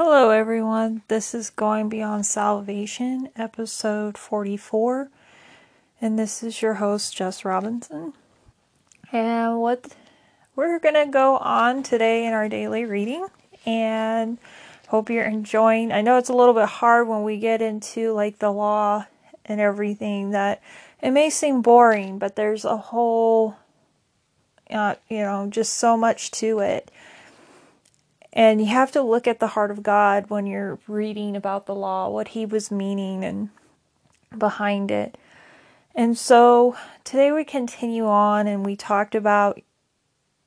Hello, everyone. This is Going Beyond Salvation, episode 44. And this is your host, Jess Robinson. And what we're going to go on today in our daily reading. And hope you're enjoying. I know it's a little bit hard when we get into like the law and everything that it may seem boring, but there's a whole, uh, you know, just so much to it and you have to look at the heart of God when you're reading about the law, what he was meaning and behind it. And so today we continue on and we talked about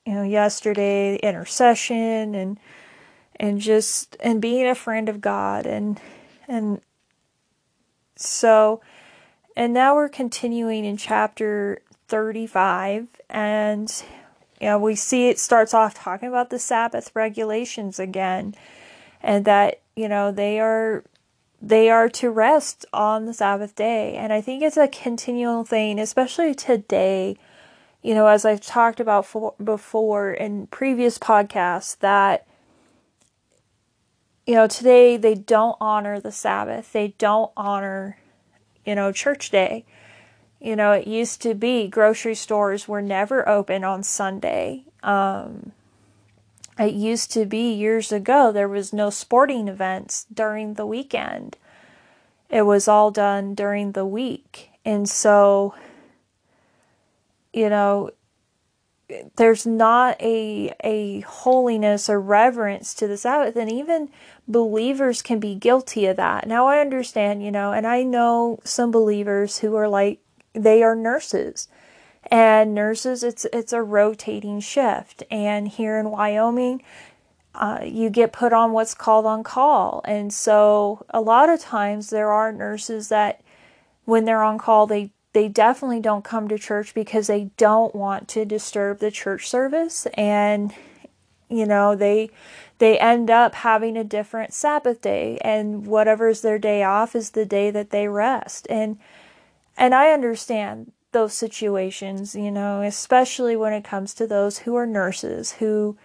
you know yesterday intercession and and just and being a friend of God and and so and now we're continuing in chapter 35 and you we see it starts off talking about the Sabbath regulations again, and that you know they are they are to rest on the Sabbath day, and I think it's a continual thing, especially today. You know, as I've talked about for, before in previous podcasts, that you know today they don't honor the Sabbath, they don't honor you know church day you know, it used to be grocery stores were never open on Sunday. Um, it used to be years ago, there was no sporting events during the weekend. It was all done during the week. And so, you know, there's not a a holiness or reverence to the Sabbath, and even believers can be guilty of that. Now I understand, you know, and I know some believers who are like they are nurses. And nurses it's it's a rotating shift. And here in Wyoming uh, you get put on what's called on call and so a lot of times there are nurses that when they're on call they they definitely don't come to church because they don't want to disturb the church service. And you know they they end up having a different sabbath day. And whatever's their day off is the day that they rest. And and I understand those situations, you know, especially when it comes to those who are nurses, who,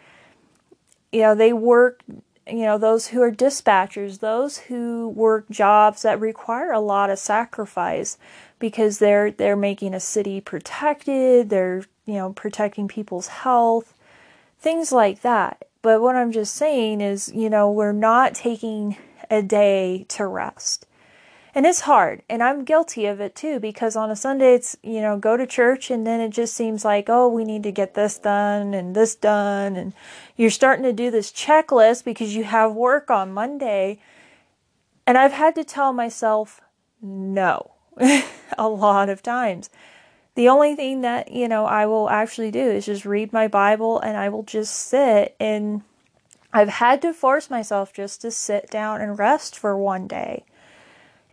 you know, they work, you know, those who are dispatchers, those who work jobs that require a lot of sacrifice because they're they're making a city protected, they're, you know, protecting people's health, things like that. But what I'm just saying is, you know, we're not taking a day to rest and it's hard and i'm guilty of it too because on a sunday it's you know go to church and then it just seems like oh we need to get this done and this done and you're starting to do this checklist because you have work on monday. And i've had to tell myself no a lot of times. The only thing that you know i will actually do is just read my bible and i will just sit and i've had to force myself just to sit down and rest for one day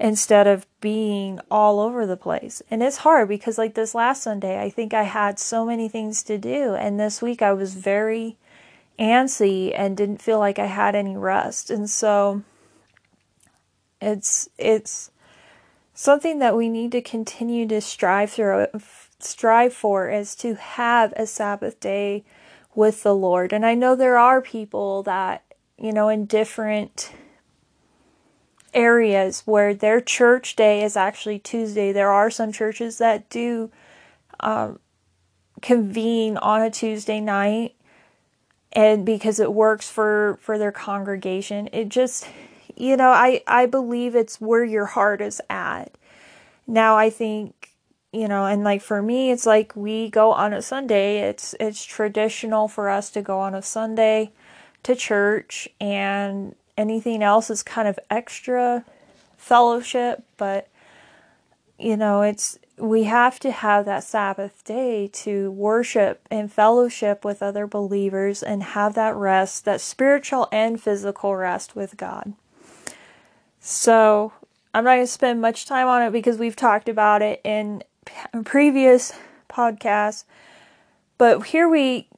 instead of being all over the place. And it's hard because, like this last Sunday, I think I had so many things to do. And this week I was very antsy and didn't feel like I had any rest. And so it's, it's, something that we need to continue to strive through strive for is to have a sabbath day with the lord and i know there are people that you know in different areas where their church day is actually Tuesday. There are some churches that do um, convene on a Tuesday night, and because it works for for their congregation, it just you know I I believe it's where your heart is at. Now I think you know and like for me it's like we go on a Sunday. It's it's traditional for us to go on a Sunday to church and anything else is kind of extra fellowship, but you know, it's we have to have that Sabbath day to worship and fellowship with other believers and have that rest, that spiritual and physical rest with God. So, I'm not going to spend much time on it because we've talked about it in previous podcasts. But here we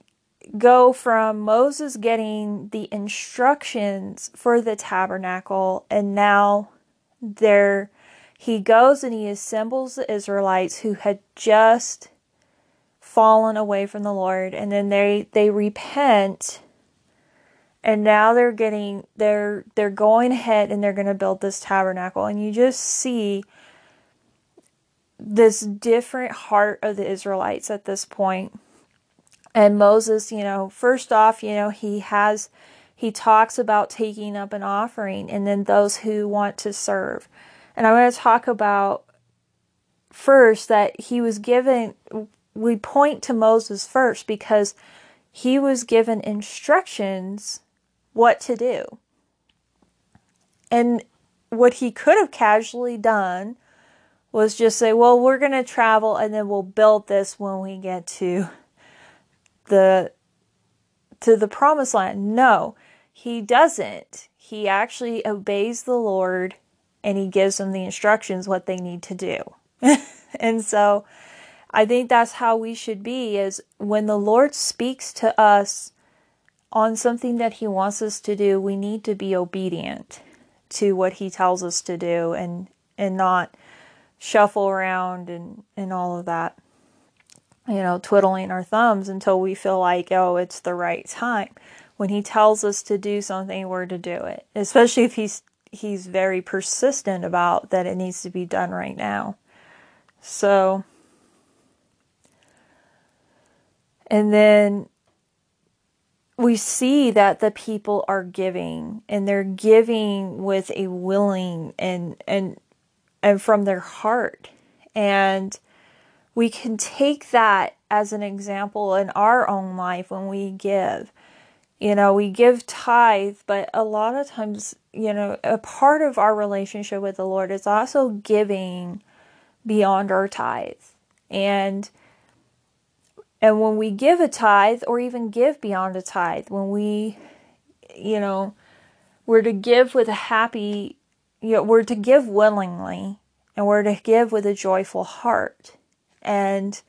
go from Moses getting the instructions for the tabernacle and now there he goes and he assembles the Israelites who had just fallen away from the Lord and then they they repent and now they're getting they're they're going ahead and they're going to build this tabernacle and you just see this different heart of the Israelites at this point. And Moses, you know, first off, you know, he has he talks about taking up an offering and then those who want to serve. And I want to talk about first that he was given we point to Moses first because he was given instructions what to do. And what he could have casually done was just say, well, we're going to travel and then we'll build this when we get to the to the promised land. No, he doesn't. He actually obeys the Lord and he gives them the instructions what they need to do. and so I think that's how we should be is when the Lord speaks to us on something that he wants us to do, we need to be obedient to what he tells us to do and and not shuffle around and and all of that. You know, twiddling our thumbs until we feel like, oh, it's the right time. When he tells us to do something, we're to do it. Especially if he's he's very persistent about that it needs to be done right now. So and then we see that the people are giving and they're giving with a willing and and and from their heart and we can take that as an example in our own life when we give you know we give tithe but a lot of times you know a part of our relationship with the lord is also giving beyond our tithe and and when we give a tithe or even give beyond a tithe, when we, you know, we're to give with a happy, you know, we're to give willingly and we're to give with a joyful heart. And,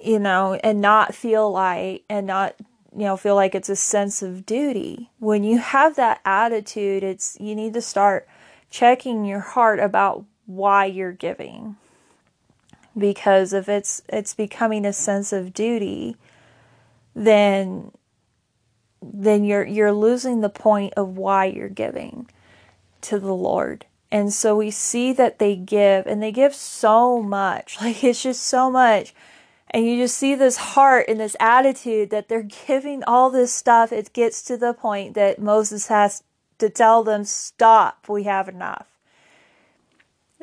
you know, and not feel like, and not, you know, feel like it's a sense of duty. When you have that attitude, it's, you need to start checking your heart about why you're giving because if it's it's becoming a sense of duty then then you're you're losing the point of why you're giving to the Lord. And so we see that they give and they give so much. Like it's just so much. And you just see this heart and this attitude that they're giving all this stuff. It gets to the point that Moses has to tell them, stop, we have enough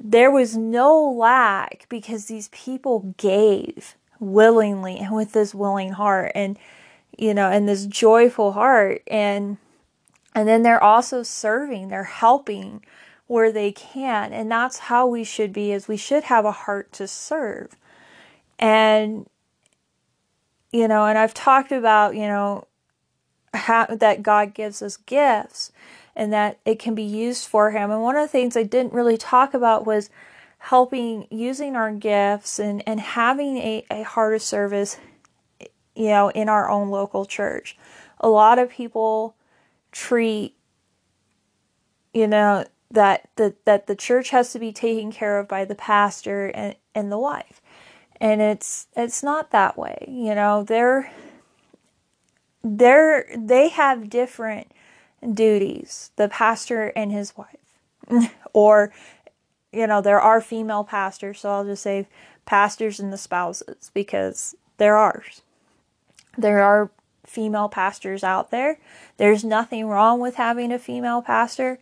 there was no lack because these people gave willingly and with this willing heart and you know and this joyful heart and and then they're also serving they're helping where they can and that's how we should be is we should have a heart to serve and you know and i've talked about you know how that god gives us gifts and that it can be used for him. And one of the things I didn't really talk about was helping using our gifts and, and having a, a heart of service, you know, in our own local church. A lot of people treat, you know, that the, that the church has to be taken care of by the pastor and, and the wife. And it's it's not that way. You know, they're they're they have different duties, the pastor and his wife. or, you know, there are female pastors, so I'll just say pastors and the spouses because there are. There are female pastors out there. There's nothing wrong with having a female pastor.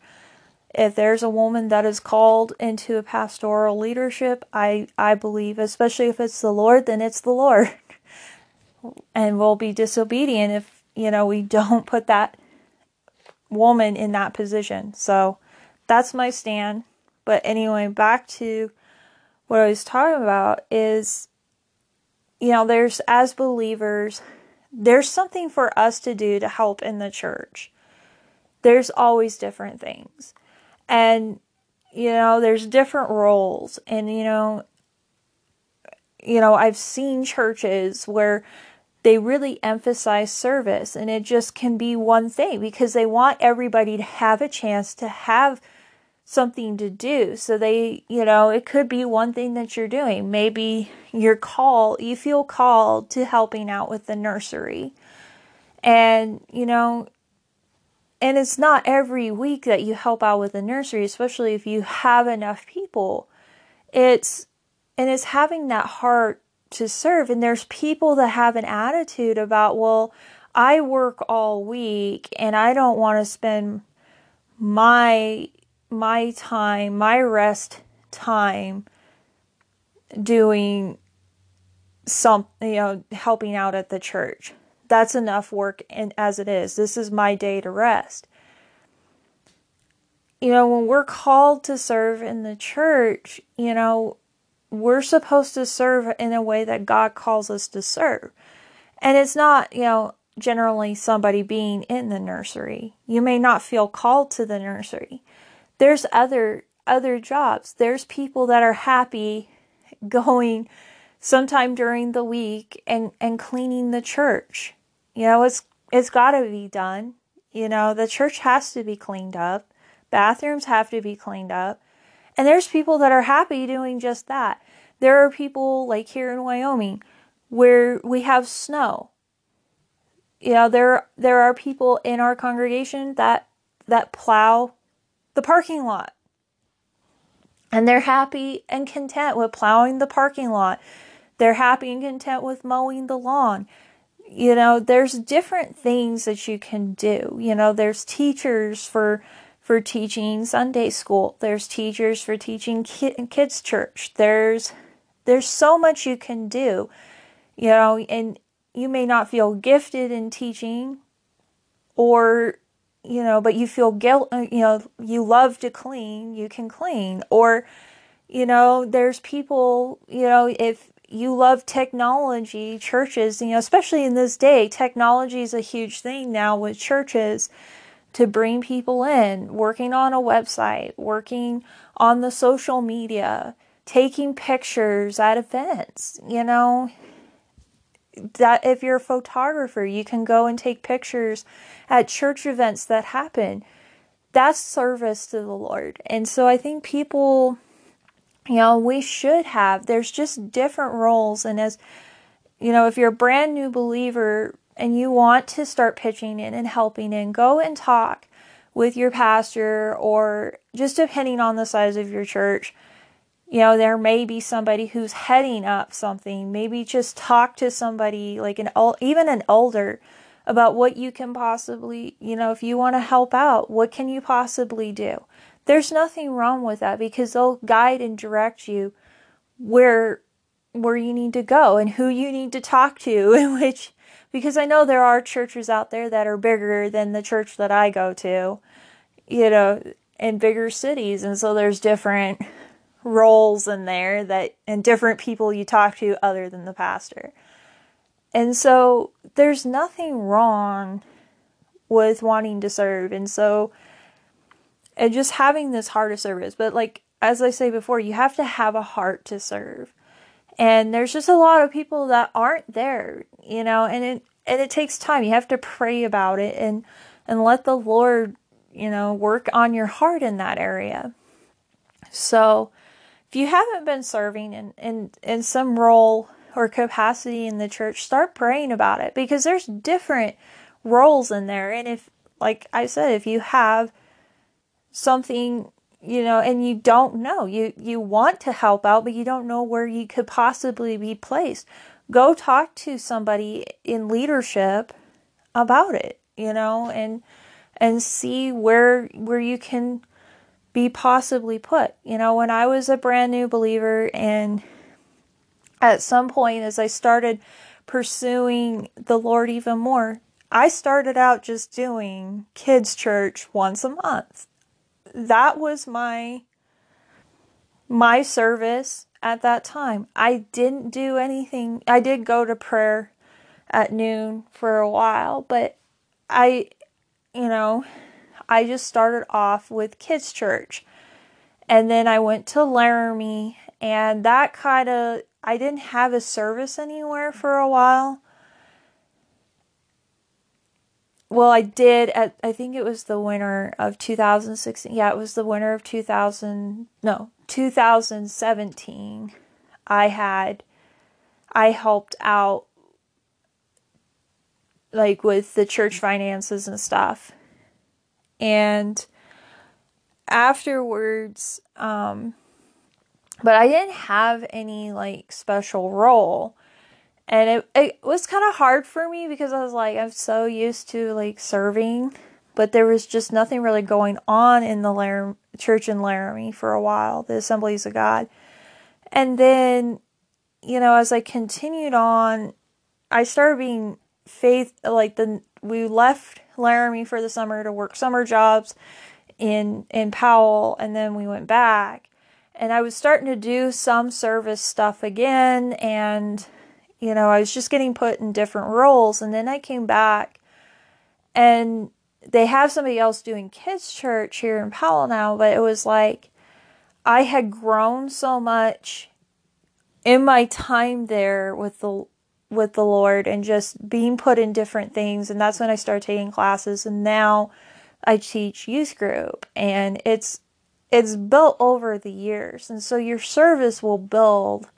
If there's a woman that is called into a pastoral leadership, I, I believe, especially if it's the Lord, then it's the Lord. and we'll be disobedient if, you know, we don't put that woman in that position. So that's my stand. But anyway, back to what I was talking about is, you know, there's, as believers, there's something for us to do to help in the church. There's always different things. And, you know, there's different roles. And, you know, you know, I've seen churches where they really emphasize service and it just can be one thing because they want everybody to have a chance to have something to do. So they, you know, it could be one thing that you're doing. Maybe you're called, you feel called to helping out with the nursery. And, you know, and it's not every week that you help out with the nursery, especially if you have enough people. It's, and it's having that heart to serve. And there's people that have an attitude about, well, I work all week and I don't want to spend my my time, my rest time doing some, you know, helping out at the church. That's enough work and as it is. This is my day to rest. You know, when we're called to serve in the church, you know, we're supposed to serve in a way that God calls us to serve. And it's not, you know, generally somebody being in the nursery. You may not feel called to the nursery. There's other other jobs. There's people that are happy going sometime during the week and and cleaning the church. You know, it's it's got to be done. You know, the church has to be cleaned up. Bathrooms have to be cleaned up. And there's people that are happy doing just that. There are people like here in Wyoming where we have snow you know there there are people in our congregation that that plow the parking lot and they're happy and content with plowing the parking lot they're happy and content with mowing the lawn you know there's different things that you can do. You know there's teachers for for teaching sunday school. There's teachers for teaching kids church. There's there's so much you can do. You know and you may not feel gifted in teaching or you know but you feel guilt uh, you know you love to clean you can clean. Or you know there's people you know if you love technology churches you know especially in this day technology is a huge thing now with churches to bring people in working on a website working on the social media taking pictures at events you know that if you're a photographer, you can go and take pictures at church events that happen. That's service to the Lord. And so I think people, you know, we should have, there's just different roles. And as, you know, if you're a brand new believer and you want to start pitching in and helping in, go and talk with your pastor or just depending on the size of your church. You know there may be somebody who's heading up something. Maybe just talk to somebody like an even an elder about what you can possibly you know if you want to help out what can you possibly do there's nothing wrong with that because they'll guide and direct you where where you need to go and who you need to talk to and which because I know there are churches out there that are bigger than the church that I go to you know in bigger cities and so there's different roles in there that and different people you talk to other than the pastor. And so there's nothing wrong with wanting to serve. And so and just having this heart of service. But like as I say before, you have to have a heart to serve. And there's just a lot of people that aren't there, you know, and it and it takes time. You have to pray about it and and let the Lord, you know, work on your heart in that area. So if you haven't been serving in, in, in some role or capacity in the church, start praying about it because there's different roles in there. And if, like I said, if you have something, you know, and you don't know, you, you want to help out, but you don't know where you could possibly be placed, go talk to somebody in leadership about it, you know, and, and see where, where you can be possibly put. You know, when I was a brand new believer, and at some point as I started pursuing the Lord even more, I started out just doing kids' church once a month. That was my my service at that time. I didn't do anything. I did go to prayer at noon for a while, but I you know, I just started off with kids' church. And then I went to Laramie, and that kind of, I didn't have a service anywhere for a while. Well, I did at, I think it was the winter of 2016. Yeah, it was the winter of 2000, no, 2017. I had, I helped out like with the church finances and stuff. And afterwards, um, but I didn't have any like special role. And it, it was kind of hard for me because I was like, I'm so used to like serving, but there was just nothing really going on in the church in Laramie for a while, the Assemblies of God. And then, you know, as I continued on, I started being faith, like the, we left Laramie for the summer to work summer jobs in, in Powell, and then we went back and I was starting to do some service stuff again and you know, I was just getting put in different roles and then I came back and they have somebody else doing kids church here in Powell now, but it was like I had grown so much in my time there with the with the Lord and just being put in different things and that's when I started taking classes and now I teach youth group and it's it's built over the years. And so your service will build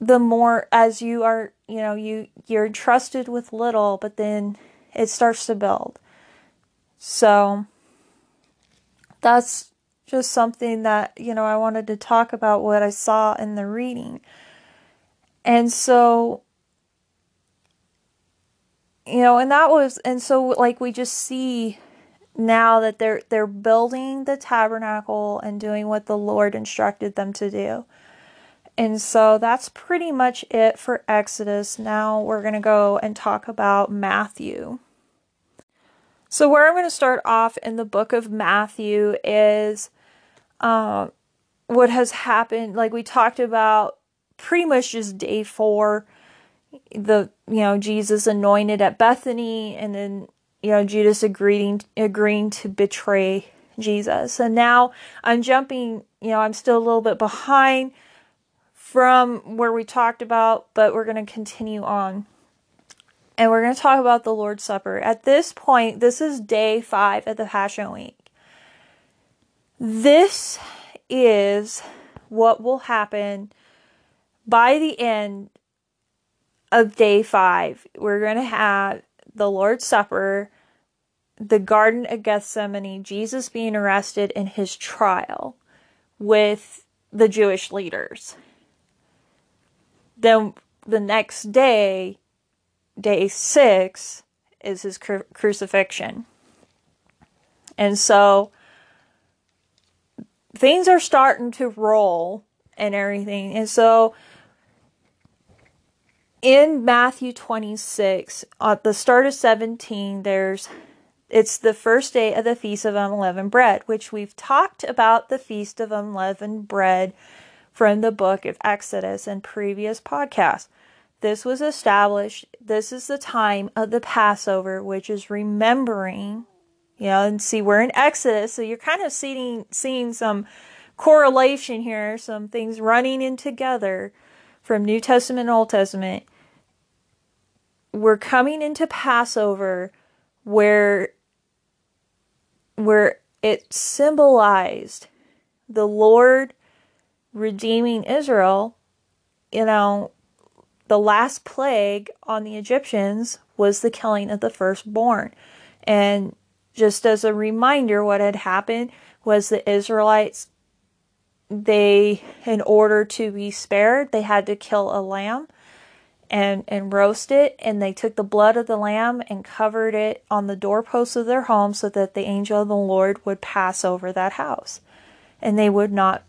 the more as you are, you know, you you're trusted with little, but then it starts to build. So that's just something that, you know, I wanted to talk about what I saw in the reading. And so you know, and that was and so like we just see now that they're they're building the tabernacle and doing what the Lord instructed them to do. And so that's pretty much it for Exodus. Now we're going to go and talk about Matthew. So, where I'm going to start off in the book of Matthew is uh, what has happened. Like we talked about pretty much just day four, the, you know, Jesus anointed at Bethany, and then you know, Judas agreeing agreeing to betray Jesus. And now I'm jumping, you know, I'm still a little bit behind from where we talked about, but we're going to continue on. And we're going to talk about the Lord's Supper. At this point, this is day 5 of the Passion Week. This is what will happen by the end of day 5. We're going to have the Lord's Supper, the Garden of Gethsemane, Jesus being arrested, and his trial with the Jewish leaders. Then the next day, day six, is his cru- crucifixion. And so things are starting to roll and everything. And so in Matthew 26, at the start of 17, there's it's the first day of the Feast of Unleavened Bread, which we've talked about the Feast of Unleavened Bread from the book of Exodus and previous podcasts. This was established, this is the time of the Passover, which is remembering, you know, and see, we're in Exodus, so you're kind of seeing, seeing some correlation here, some things running in together from New Testament and Old Testament, we're coming into Passover where where it symbolized the Lord redeeming Israel, you know, the last plague on the Egyptians was the killing of the firstborn. And just as a reminder, what had happened was the Israelites they in order to be spared they had to kill a lamb and and roast it and they took the blood of the lamb and covered it on the doorposts of their home so that the angel of the lord would pass over that house and they would not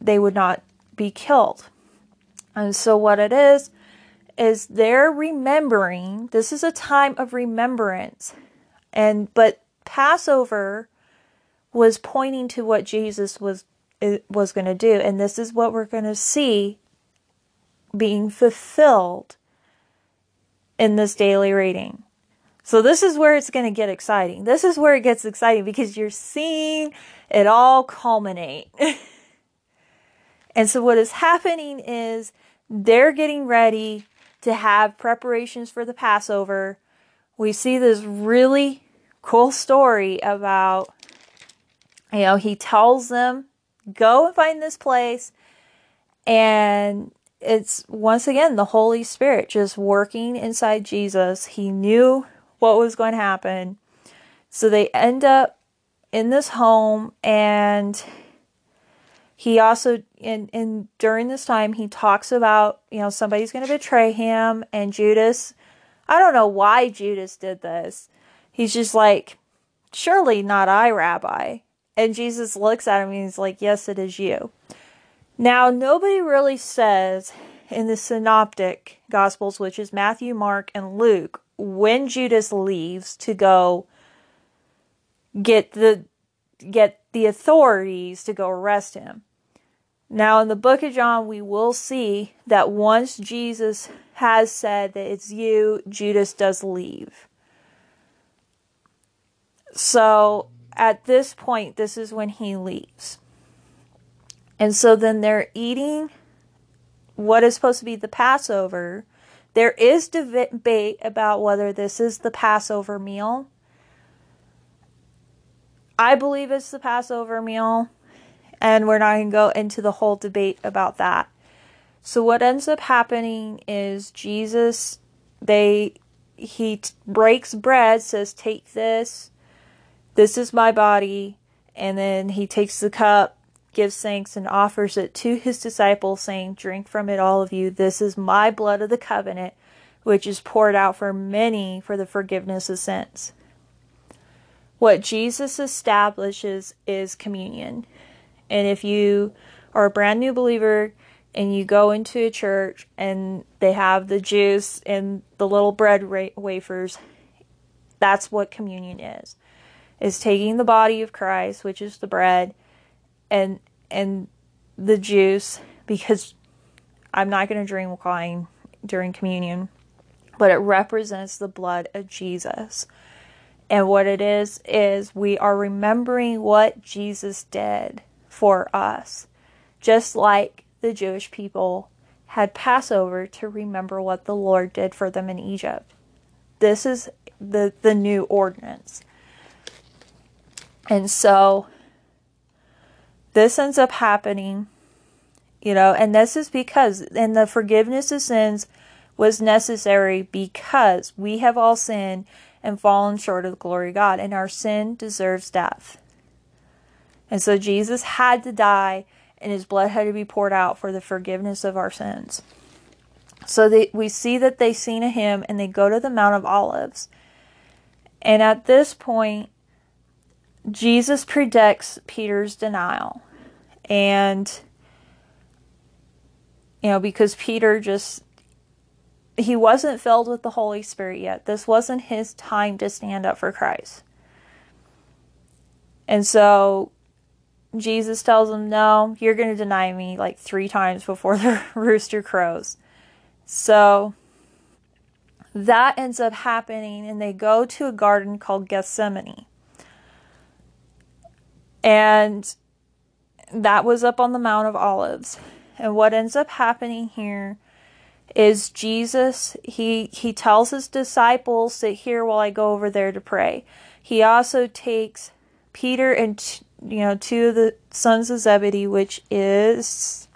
they would not be killed and so what it is is they're remembering this is a time of remembrance and but passover was pointing to what Jesus was was going to do and this is what we're going to see being fulfilled in this daily reading. So this is where it's going to get exciting. This is where it gets exciting because you're seeing it all culminate. and so what is happening is they're getting ready to have preparations for the Passover. We see this really cool story about you know, he tells them, go and find this place. And it's once again the Holy Spirit just working inside Jesus. He knew what was going to happen. So they end up in this home and he also in in during this time he talks about, you know, somebody's going to betray him and Judas I don't know why Judas did this. He's just like, Surely not I, Rabbi. And Jesus looks at him and he's like, Yes, it is you. Now, nobody really says in the synoptic gospels, which is Matthew, Mark, and Luke, when Judas leaves to go get the get the authorities to go arrest him. Now in the book of John we will see that once Jesus has said that it's you, Judas does leave. So at this point, this is when he leaves. And so then they're eating what is supposed to be the Passover. There is debate about whether this is the Passover meal. I believe it's the Passover meal, and we're not going to go into the whole debate about that. So what ends up happening is Jesus they he t- breaks bread, says take this. This is my body, and then he takes the cup, gives thanks and offers it to his disciples saying, "Drink from it all of you. This is my blood of the covenant, which is poured out for many for the forgiveness of sins." What Jesus establishes is communion. And if you are a brand new believer, and you go into a church and they have the juice and the little bread ra- wafers that's what communion is. Is taking the body of Christ which is the bread and and the juice because I'm not going to drink wine during communion but it represents the blood of Jesus. And what it is is we are remembering what Jesus did for us just like the Jewish people had Passover to remember what the Lord did for them in Egypt. This is the, the new ordinance. And so this ends up happening, you know, and this is because, and the forgiveness of sins was necessary because we have all sinned and fallen short of the glory of God, and our sin deserves death. And so Jesus had to die and his blood had to be poured out for the forgiveness of our sins. So they, we see that they sing a hymn and they go to the Mount of Olives. And at this point, Jesus predicts Peter's denial. And, you know, because Peter just, he wasn't filled with the Holy Spirit yet. This wasn't his time to stand up for Christ. And so Jesus tells him, No, you're going to deny me like three times before the rooster crows. So that ends up happening, and they go to a garden called Gethsemane. And that was up on the Mount of Olives. And what ends up happening here is Jesus, he, he tells his disciples, Sit here while I go over there to pray. He also takes Peter and you know, two of the sons of Zebedee, which is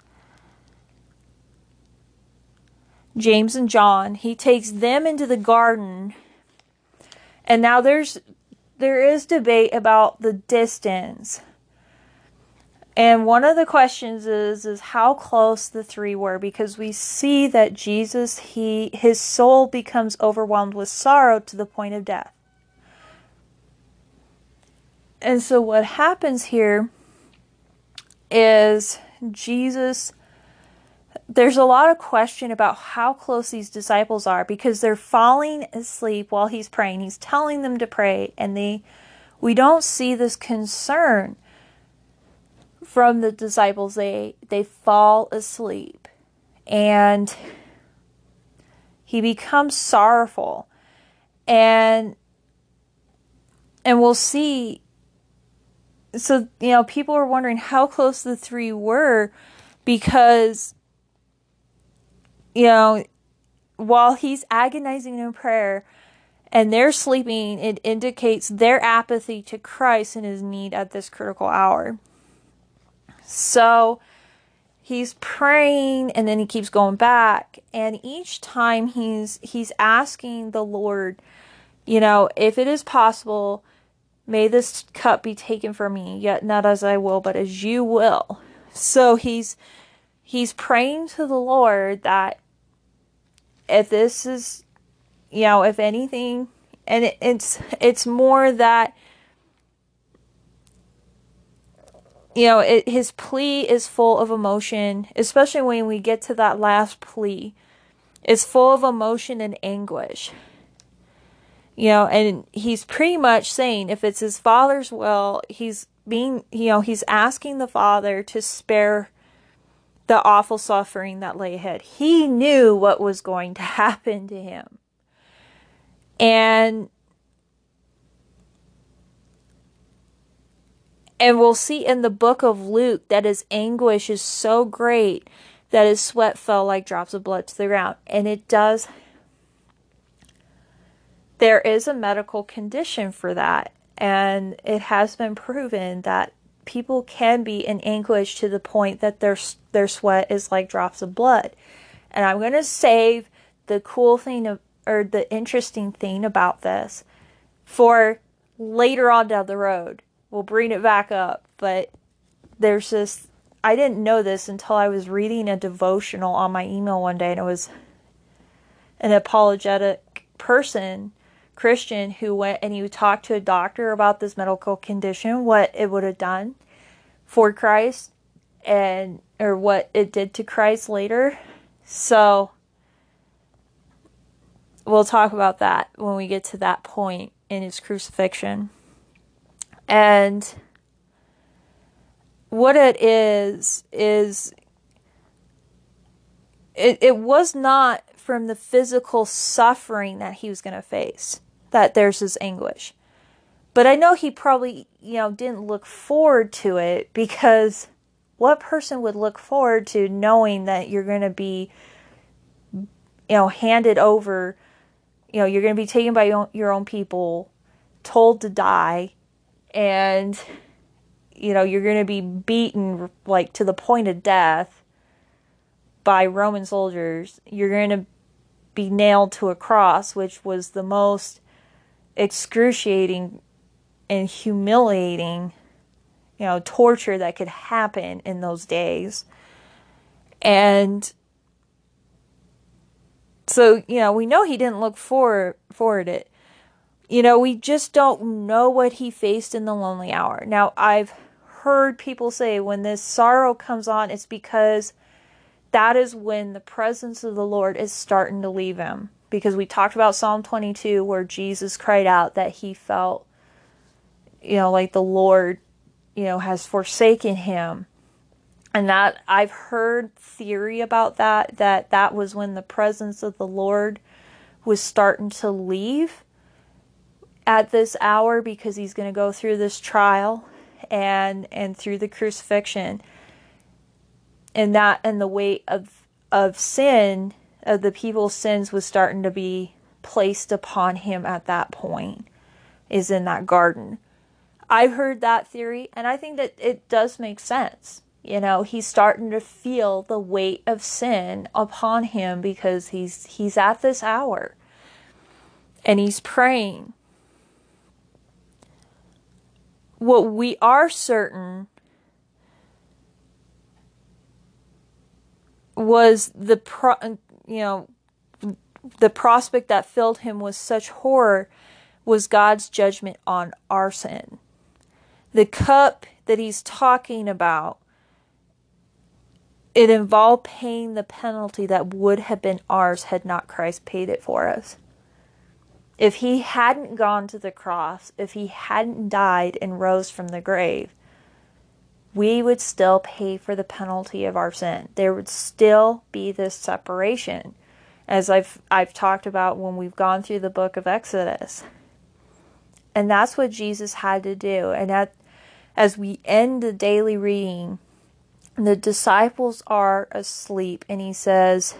James and John. He takes them into the garden. And now there's there is debate about the distance. And one of the questions is is how close the three were because we see that Jesus he his soul becomes overwhelmed with sorrow to the point of death. And so what happens here is Jesus there's a lot of question about how close these disciples are because they're falling asleep while he's praying. He's telling them to pray and they we don't see this concern from the disciples. They they fall asleep and he becomes sorrowful. And and we'll see so you know people were wondering how close the three were because you know while he's agonizing in prayer and they're sleeping it indicates their apathy to christ and his need at this critical hour. So he's praying and then he keeps going back. And each time he's he's asking the lord you know if it is possible may this cup be taken from me yet not as i will but as you will so he's he's praying to the lord that if this is you know if anything and it, it's it's more that you know, it, his plea is full of emotion, especially when we get to that last plea. It's full of emotion and anguish. You know, and he's pretty much saying if it's his father's will, he's being, you know, he's asking the father to spare the awful suffering that lay ahead. He knew what was going to happen to him. And And we'll see in the book of Luke that his anguish is so great that his sweat fell like drops of blood to the ground. And it does. There is a medical condition for that. And it has been proven that people can be in anguish to the point that their, their sweat is like drops of blood. And I'm going to save the cool thing of, or the interesting thing about this for later on down the road we'll bring it back up. But there's this, I didn't know this until I was reading a devotional on my email one day, and it was an apologetic person, Christian, who went and he talked to a doctor about this medical condition, what it would have done for Christ, and or what it did to Christ later. So we'll talk about that when we get to that point in his crucifixion. And what it is, is it, it was not from the physical suffering that he was going to face that there's this anguish. But I know he probably, you know, didn't look forward to it because what person would look forward to knowing that you're going to be, you know, handed over, you know, you're going to be taken by your own people, told to die, and you know you're going to be beaten like to the point of death by Roman soldiers. You're going to be nailed to a cross, which was the most excruciating and humiliating, you know, torture that could happen in those days. And so, you know, we know he didn't look for forward it you know, we just don't know what he faced in the lonely hour. Now, I've heard people say when this sorrow comes on, it's because that is when the presence of the Lord is starting to leave him. Because we talked about Psalm 22 where Jesus cried out that he felt, you know, like the Lord, you know, has forsaken him. And that I've heard theory about that, that that was when the presence of the Lord was starting to leave at this hour because he's going to go through this trial and and through the crucifixion and that and the weight of of sin of the people's sins was starting to be placed upon him at that point is in that garden. I've heard that theory and i think that it does make sense. You know he's starting to feel the weight of sin upon him because he's he's at this hour and he's praying. What we are certain was the pro, you know the prospect that filled him with such horror was God's judgment on our sin. The cup that he's talking about it involved paying the penalty that would have been ours had not Christ paid it for us if he hadn't gone to the cross, if he hadn't died and rose from the grave, we would still pay for the penalty of our sin. There would still be this separation, as I've I've talked about when we've gone through the book of Exodus. And that's what Jesus had to do. And as we end the daily reading, the disciples are asleep, and he says,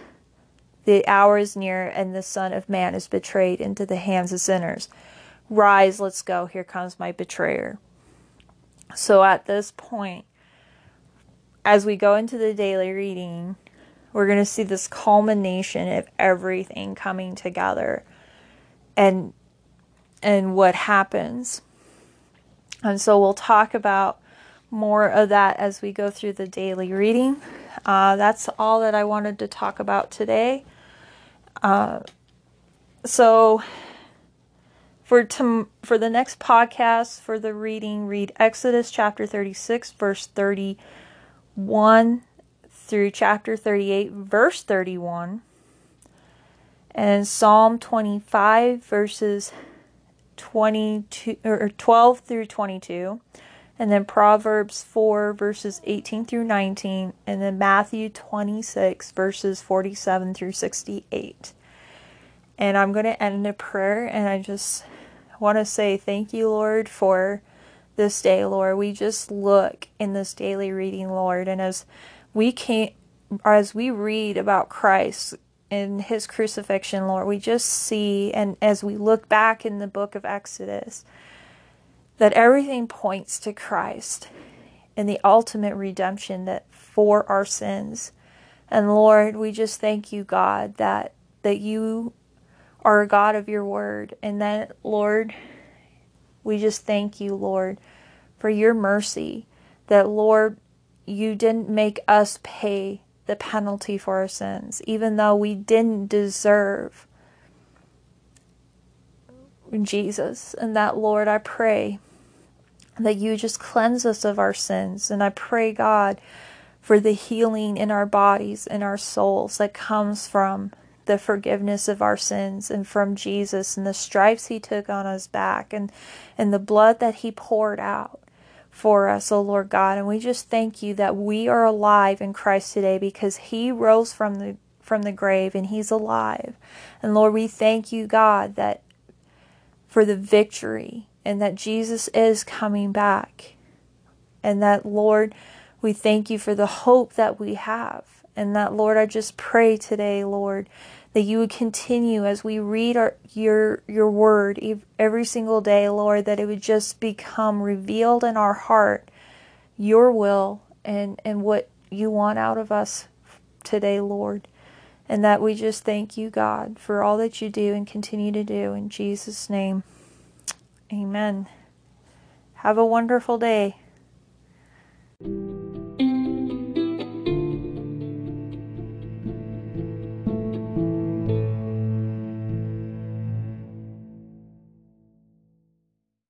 the hour is near, and the Son of Man is betrayed into the hands of sinners. Rise, let's go. Here comes my betrayer. So at this point, as we go into the daily reading, we're going to see this culmination of everything coming together and and what happens. And so we'll talk about more of that as we go through the daily reading. Uh, that's all that I wanted to talk about today. Uh, so for to, for the next podcast for the reading, read Exodus chapter 36 verse 31 through chapter 38 verse 31 and Psalm 25 verses 22 or 12 through 22 and then Proverbs 4 verses 18 through 19 and then Matthew 26 verses 47 through 68. And I'm going to end in a prayer and I just want to say thank you Lord for this day, Lord. We just look in this daily reading, Lord, and as we can as we read about Christ in his crucifixion, Lord, we just see and as we look back in the book of Exodus that everything points to Christ and the ultimate redemption that for our sins. And Lord, we just thank you, God, that that you are a God of your word and that Lord, we just thank you, Lord, for your mercy. That Lord, you didn't make us pay the penalty for our sins, even though we didn't deserve Jesus. And that, Lord, I pray that you just cleanse us of our sins. And I pray, God, for the healing in our bodies and our souls that comes from the forgiveness of our sins and from Jesus and the stripes he took on his back and, and the blood that he poured out for us, O oh Lord God. And we just thank you that we are alive in Christ today because he rose from the from the grave and he's alive. And Lord, we thank you, God, that for the victory and that Jesus is coming back. And that, Lord, we thank you for the hope that we have. And that, Lord, I just pray today, Lord, that you would continue as we read our, your your word every single day, Lord, that it would just become revealed in our heart your will and and what you want out of us today, Lord. And that we just thank you, God, for all that you do and continue to do in Jesus' name. Amen. Have a wonderful day.